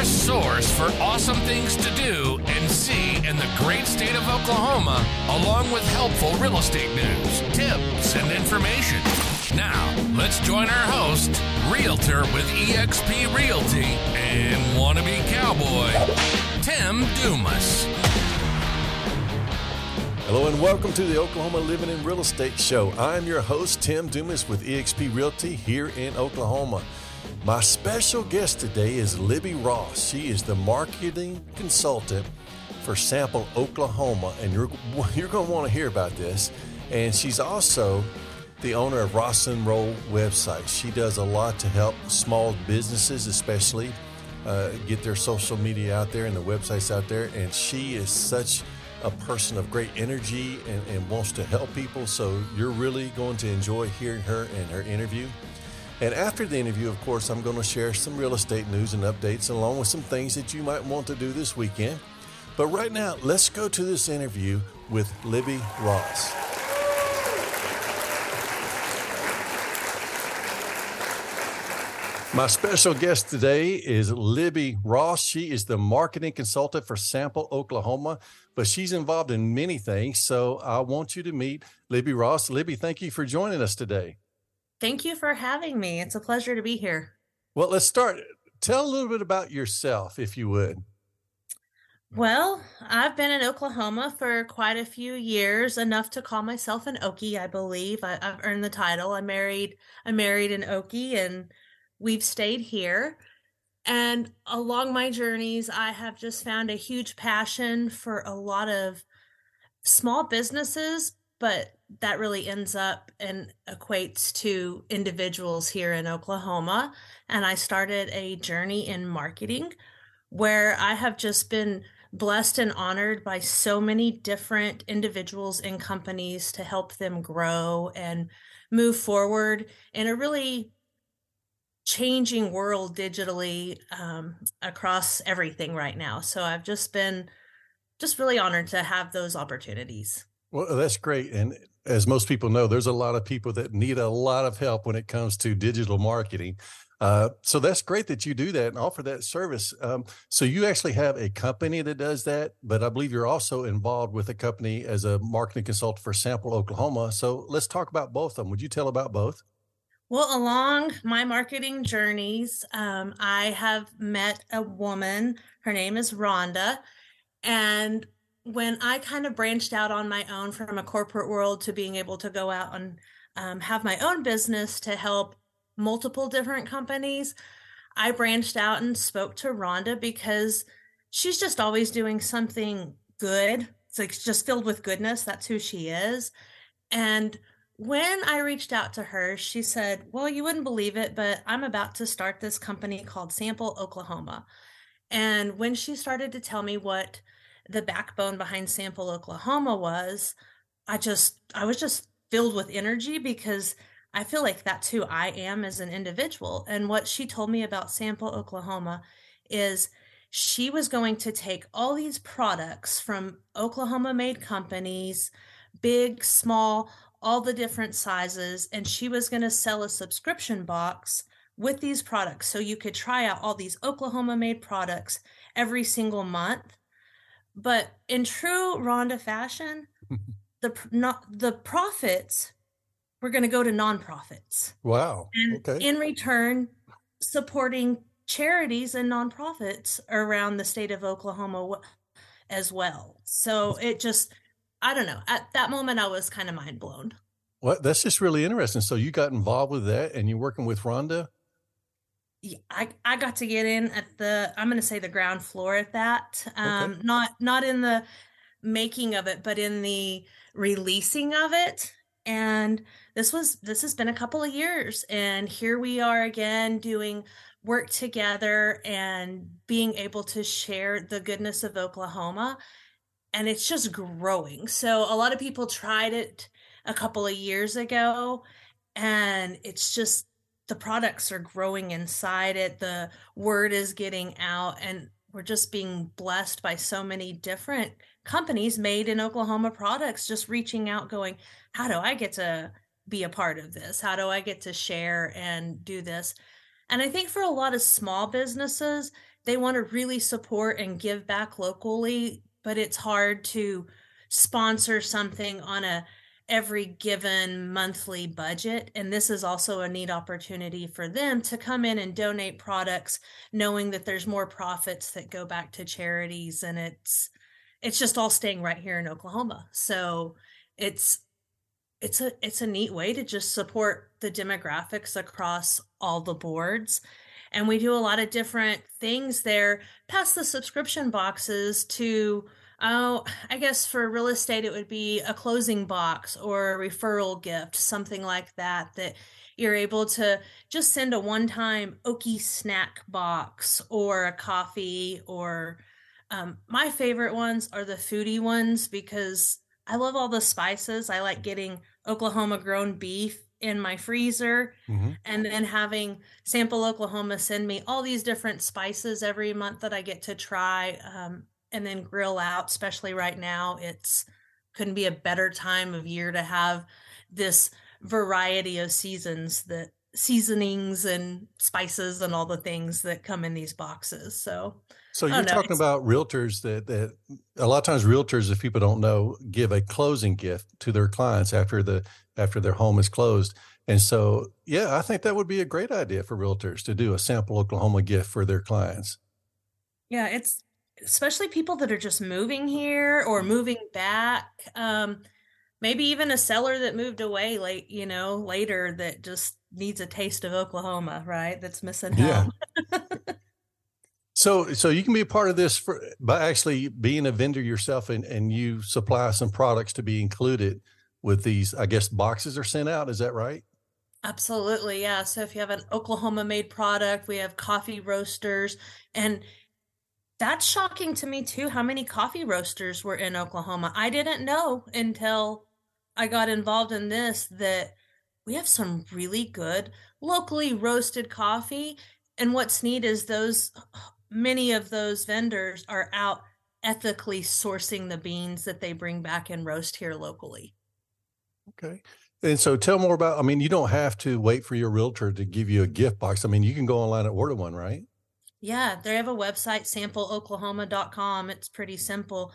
your source for awesome things to do and see in the great state of Oklahoma, along with helpful real estate news, tips, and information. Now, let's join our host, Realtor with eXp Realty and wannabe cowboy, Tim Dumas. Hello and welcome to the Oklahoma Living in Real Estate Show. I'm your host, Tim Dumas with eXp Realty here in Oklahoma. My special guest today is Libby Ross. She is the marketing consultant for Sample Oklahoma, and you're, you're going to want to hear about this. And she's also the owner of Ross and Roll website. She does a lot to help small businesses, especially, uh, get their social media out there and the websites out there. And she is such a person of great energy and, and wants to help people. So you're really going to enjoy hearing her and her interview. And after the interview, of course, I'm going to share some real estate news and updates along with some things that you might want to do this weekend. But right now, let's go to this interview with Libby Ross. My special guest today is Libby Ross. She is the marketing consultant for Sample Oklahoma, but she's involved in many things. So I want you to meet Libby Ross. Libby, thank you for joining us today. Thank you for having me. It's a pleasure to be here. Well, let's start. Tell a little bit about yourself, if you would. Well, I've been in Oklahoma for quite a few years, enough to call myself an Okie, I believe. I, have earned the title. I married I married an Okie and we've stayed here. And along my journeys, I have just found a huge passion for a lot of small businesses, but that really ends up and equates to individuals here in Oklahoma. And I started a journey in marketing where I have just been blessed and honored by so many different individuals and companies to help them grow and move forward in a really changing world digitally um, across everything right now. So I've just been just really honored to have those opportunities. Well, that's great. And as most people know, there's a lot of people that need a lot of help when it comes to digital marketing. Uh, so that's great that you do that and offer that service. Um, so you actually have a company that does that, but I believe you're also involved with a company as a marketing consultant for Sample Oklahoma. So let's talk about both of them. Would you tell about both? Well, along my marketing journeys, um, I have met a woman. Her name is Rhonda. And when I kind of branched out on my own from a corporate world to being able to go out and um, have my own business to help multiple different companies, I branched out and spoke to Rhonda because she's just always doing something good. It's like just filled with goodness. That's who she is. And when I reached out to her, she said, Well, you wouldn't believe it, but I'm about to start this company called Sample Oklahoma. And when she started to tell me what the backbone behind Sample Oklahoma was, I just, I was just filled with energy because I feel like that's who I am as an individual. And what she told me about Sample Oklahoma is she was going to take all these products from Oklahoma made companies, big, small, all the different sizes, and she was going to sell a subscription box with these products. So you could try out all these Oklahoma made products every single month. But in true Rhonda fashion, the not the profits were going to go to nonprofits. Wow. And okay. in return, supporting charities and nonprofits around the state of Oklahoma as well. So it just I don't know. At that moment, I was kind of mind blown. Well, that's just really interesting. So you got involved with that, and you're working with Rhonda. Yeah, I I got to get in at the I'm going to say the ground floor at that. Um, okay. Not not in the making of it, but in the releasing of it. And this was this has been a couple of years, and here we are again doing work together and being able to share the goodness of Oklahoma and it's just growing. So a lot of people tried it a couple of years ago and it's just the products are growing inside it. The word is getting out and we're just being blessed by so many different companies made in Oklahoma products just reaching out going, how do I get to be a part of this? How do I get to share and do this? And I think for a lot of small businesses, they want to really support and give back locally, but it's hard to sponsor something on a every given monthly budget and this is also a neat opportunity for them to come in and donate products knowing that there's more profits that go back to charities and it's it's just all staying right here in Oklahoma. So it's it's a it's a neat way to just support the demographics across all the boards. And we do a lot of different things there past the subscription boxes to oh i guess for real estate it would be a closing box or a referral gift something like that that you're able to just send a one-time okie snack box or a coffee or um, my favorite ones are the foodie ones because i love all the spices i like getting oklahoma grown beef in my freezer mm-hmm. and then having sample oklahoma send me all these different spices every month that i get to try um, and then grill out especially right now it's couldn't be a better time of year to have this variety of seasons that seasonings and spices and all the things that come in these boxes so so you're know, talking about realtors that that a lot of times realtors if people don't know give a closing gift to their clients after the after their home is closed and so yeah i think that would be a great idea for realtors to do a sample oklahoma gift for their clients. Yeah it's especially people that are just moving here or moving back um maybe even a seller that moved away late you know later that just needs a taste of oklahoma right that's missing yeah. so so you can be a part of this for by actually being a vendor yourself and and you supply some products to be included with these i guess boxes are sent out is that right Absolutely, yeah. So if you have an Oklahoma made product, we have coffee roasters and that's shocking to me too how many coffee roasters were in Oklahoma. I didn't know until I got involved in this that we have some really good locally roasted coffee and what's neat is those many of those vendors are out ethically sourcing the beans that they bring back and roast here locally. Okay. And so tell more about I mean you don't have to wait for your realtor to give you a gift box. I mean you can go online and order one, right? Yeah, they have a website, sampleoklahoma.com. It's pretty simple.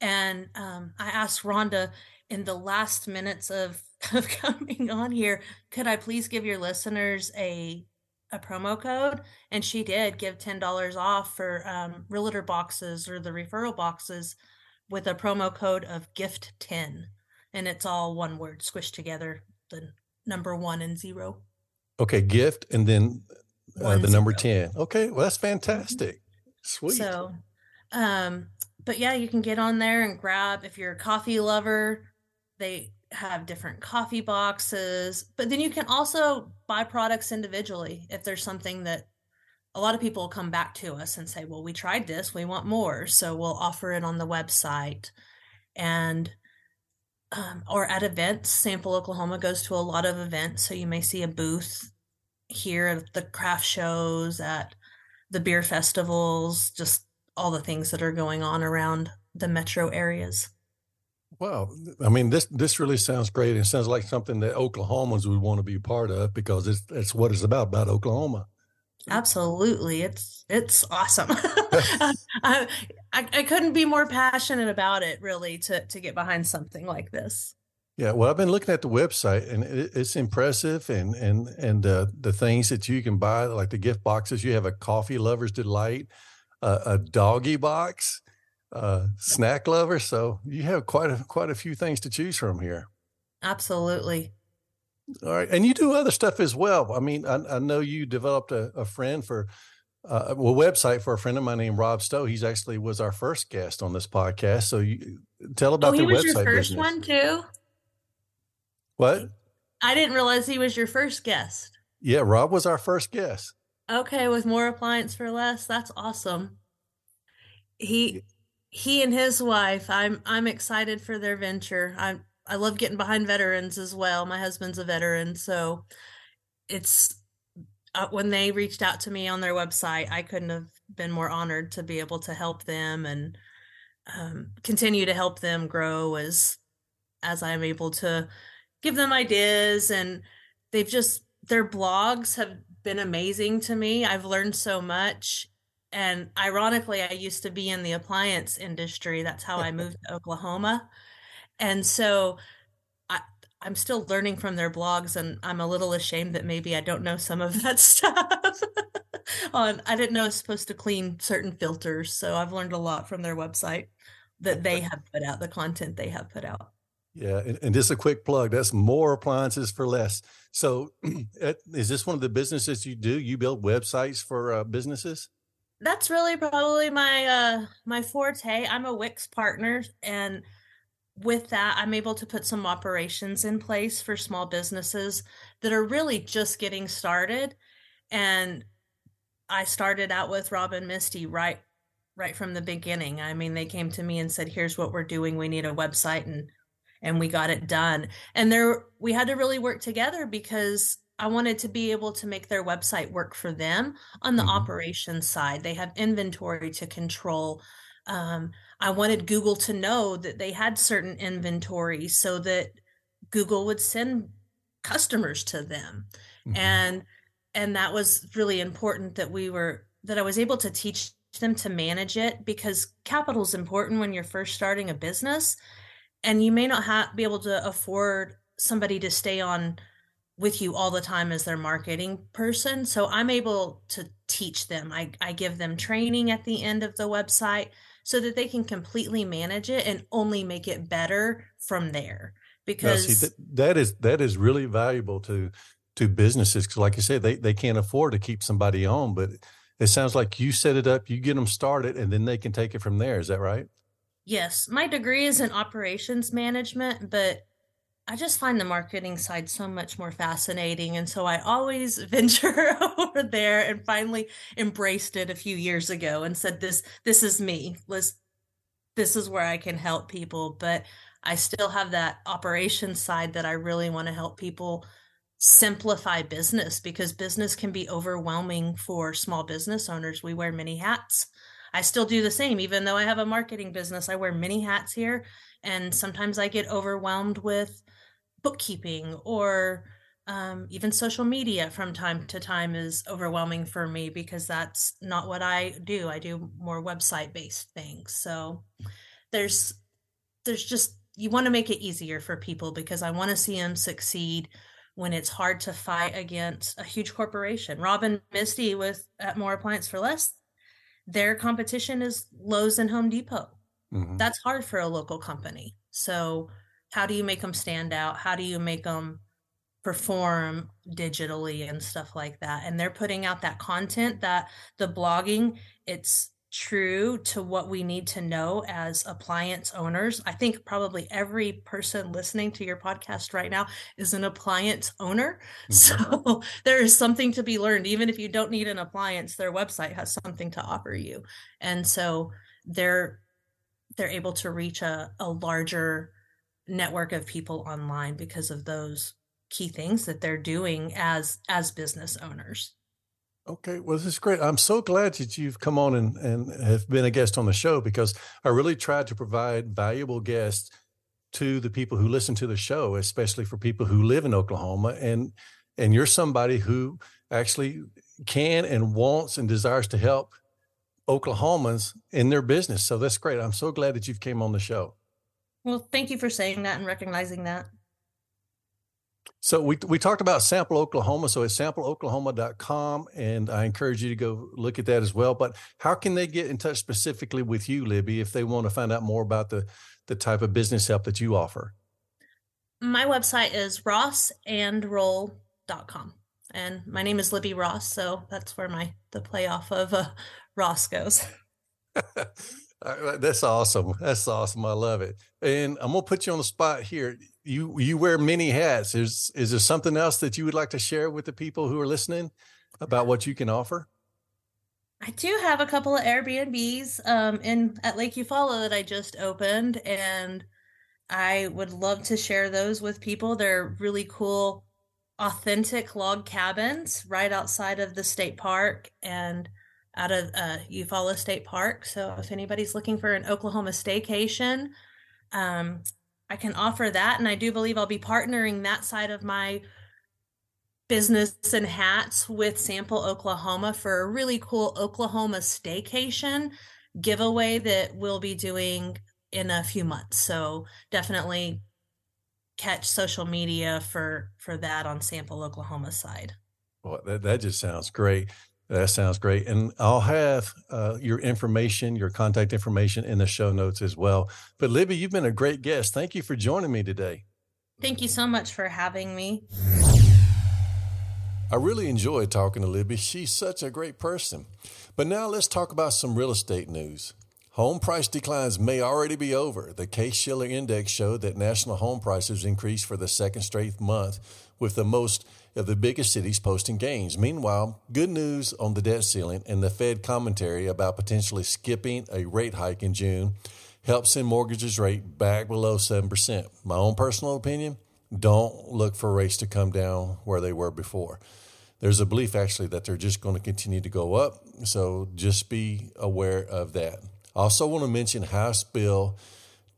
And um, I asked Rhonda in the last minutes of, of coming on here, could I please give your listeners a a promo code? And she did give ten dollars off for um, realtor boxes or the referral boxes with a promo code of gift ten, and it's all one word squished together, the number one and zero. Okay, gift, and then uh, the number 10. Okay. Well, that's mm-hmm. fantastic. Sweet. So, um, but yeah, you can get on there and grab if you're a coffee lover, they have different coffee boxes, but then you can also buy products individually if there's something that a lot of people will come back to us and say, Well, we tried this, we want more. So we'll offer it on the website. And um, or at events, Sample Oklahoma goes to a lot of events. So you may see a booth here at the craft shows, at the beer festivals, just all the things that are going on around the metro areas. Wow, I mean this this really sounds great. It sounds like something that Oklahomans would want to be part of because it's it's what it's about about Oklahoma. Absolutely, it's it's awesome. I, I I couldn't be more passionate about it. Really, to to get behind something like this. Yeah, well, I've been looking at the website, and it's impressive, and and and uh, the things that you can buy, like the gift boxes. You have a coffee lover's delight, uh, a doggy box, uh, snack lover. So you have quite a quite a few things to choose from here. Absolutely. All right, and you do other stuff as well. I mean, I, I know you developed a, a friend for uh, well website for a friend of mine named Rob Stowe. He's actually was our first guest on this podcast. So you tell about oh, the website. He was your first business. one too. What? I didn't realize he was your first guest. Yeah, Rob was our first guest. Okay, with more appliance for less. That's awesome. He he and his wife, I'm I'm excited for their venture. I I love getting behind veterans as well. My husband's a veteran, so it's uh, when they reached out to me on their website, I couldn't have been more honored to be able to help them and um, continue to help them grow as as I'm able to give them ideas and they've just their blogs have been amazing to me. I've learned so much and ironically, I used to be in the appliance industry. That's how I moved to Oklahoma. And so I, I'm still learning from their blogs, and I'm a little ashamed that maybe I don't know some of that stuff. On I didn't know I was supposed to clean certain filters, so I've learned a lot from their website that they have put out, the content they have put out. Yeah, and, and just a quick plug. That's more appliances for less. So, is this one of the businesses you do? You build websites for uh, businesses? That's really probably my uh my forte. I'm a Wix partner, and with that, I'm able to put some operations in place for small businesses that are really just getting started. And I started out with Rob and Misty right right from the beginning. I mean, they came to me and said, "Here's what we're doing. We need a website," and and we got it done. And there we had to really work together because I wanted to be able to make their website work for them on the mm-hmm. operations side. They have inventory to control. Um, I wanted Google to know that they had certain inventory so that Google would send customers to them. Mm-hmm. And and that was really important that we were that I was able to teach them to manage it because capital is important when you're first starting a business and you may not have, be able to afford somebody to stay on with you all the time as their marketing person. So i'm able to teach them. I, I give them training at the end of the website so that they can completely manage it and only make it better from there. Because see, that, that is that is really valuable to to businesses because like you said they, they can't afford to keep somebody on but it sounds like you set it up you get them started and then they can take it from there. Is that right Yes, my degree is in operations management, but I just find the marketing side so much more fascinating. And so I always venture over there and finally embraced it a few years ago and said, this, this is me. Let's, this is where I can help people. But I still have that operations side that I really want to help people simplify business because business can be overwhelming for small business owners. We wear many hats. I still do the same, even though I have a marketing business. I wear many hats here, and sometimes I get overwhelmed with bookkeeping or um, even social media from time to time is overwhelming for me because that's not what I do. I do more website based things. So there's there's just you want to make it easier for people because I want to see them succeed when it's hard to fight against a huge corporation. Rob and Misty with at More Appliance for Less, their competition is Lowe's and Home Depot. Mm-hmm. That's hard for a local company. So, how do you make them stand out? How do you make them perform digitally and stuff like that? And they're putting out that content that the blogging, it's true to what we need to know as appliance owners. I think probably every person listening to your podcast right now is an appliance owner. Mm-hmm. So there is something to be learned. Even if you don't need an appliance, their website has something to offer you. And so they're they're able to reach a, a larger network of people online because of those key things that they're doing as as business owners. Okay, well, this is great. I'm so glad that you've come on and, and have been a guest on the show because I really tried to provide valuable guests to the people who listen to the show, especially for people who live in Oklahoma. And and you're somebody who actually can and wants and desires to help Oklahomans in their business. So that's great. I'm so glad that you've came on the show. Well, thank you for saying that and recognizing that. So we we talked about Sample Oklahoma. So it's sampleoklahoma.com, and I encourage you to go look at that as well. But how can they get in touch specifically with you, Libby, if they want to find out more about the the type of business help that you offer? My website is rossandroll.com. And my name is Libby Ross, so that's where my the play off of uh, Ross goes. That's awesome. That's awesome. I love it. And I'm gonna put you on the spot here you you wear many hats. Is is there something else that you would like to share with the people who are listening about what you can offer? I do have a couple of Airbnbs um, in at Lake Eufaula that I just opened, and I would love to share those with people. They're really cool, authentic log cabins right outside of the state park and out of uh, Eufaula State Park. So if anybody's looking for an Oklahoma staycation, um, I can offer that. And I do believe I'll be partnering that side of my business and hats with Sample Oklahoma for a really cool Oklahoma staycation giveaway that we'll be doing in a few months. So definitely catch social media for for that on Sample Oklahoma side. Well, that, that just sounds great. That sounds great. And I'll have uh, your information, your contact information in the show notes as well. But Libby, you've been a great guest. Thank you for joining me today. Thank you so much for having me. I really enjoyed talking to Libby. She's such a great person. But now let's talk about some real estate news. Home price declines may already be over. The Case Shiller Index showed that national home prices increased for the second straight month, with the most of the biggest cities posting gains. Meanwhile, good news on the debt ceiling and the Fed commentary about potentially skipping a rate hike in June helps send mortgages rate back below 7%. My own personal opinion, don't look for rates to come down where they were before. There's a belief actually that they're just going to continue to go up, so just be aware of that. I also want to mention House Bill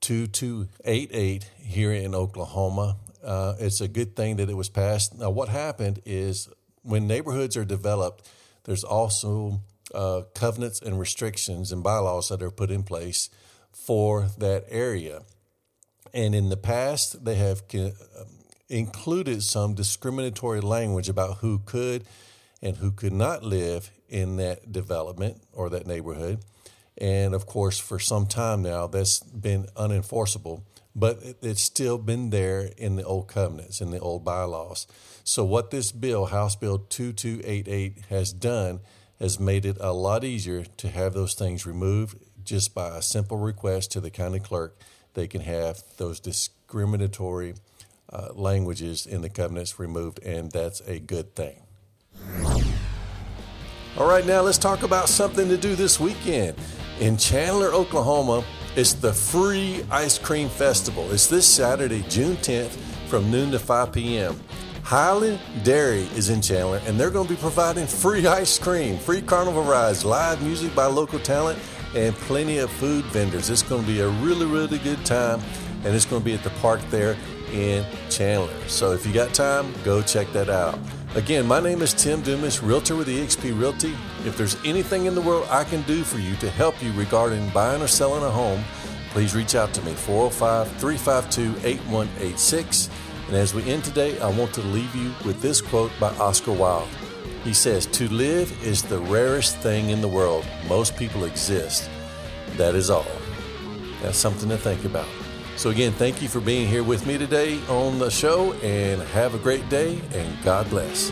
2288 here in Oklahoma. Uh, it's a good thing that it was passed. Now, what happened is when neighborhoods are developed, there's also uh, covenants and restrictions and bylaws that are put in place for that area. And in the past, they have um, included some discriminatory language about who could and who could not live in that development or that neighborhood. And of course, for some time now, that's been unenforceable, but it's still been there in the old covenants, in the old bylaws. So, what this bill, House Bill 2288, has done has made it a lot easier to have those things removed just by a simple request to the county clerk they can have those discriminatory uh, languages in the covenants removed, and that's a good thing. All right, now let's talk about something to do this weekend. In Chandler, Oklahoma, it's the Free Ice Cream Festival. It's this Saturday, June 10th, from noon to 5 p.m. Hiland Dairy is in Chandler, and they're going to be providing free ice cream, free carnival rides, live music by local talent, and plenty of food vendors. It's going to be a really, really good time, and it's going to be at the park there in Chandler. So if you got time, go check that out. Again, my name is Tim Dumas, Realtor with eXp Realty. If there's anything in the world I can do for you to help you regarding buying or selling a home, please reach out to me 405 352 8186. And as we end today, I want to leave you with this quote by Oscar Wilde. He says, To live is the rarest thing in the world. Most people exist. That is all. That's something to think about. So, again, thank you for being here with me today on the show, and have a great day, and God bless.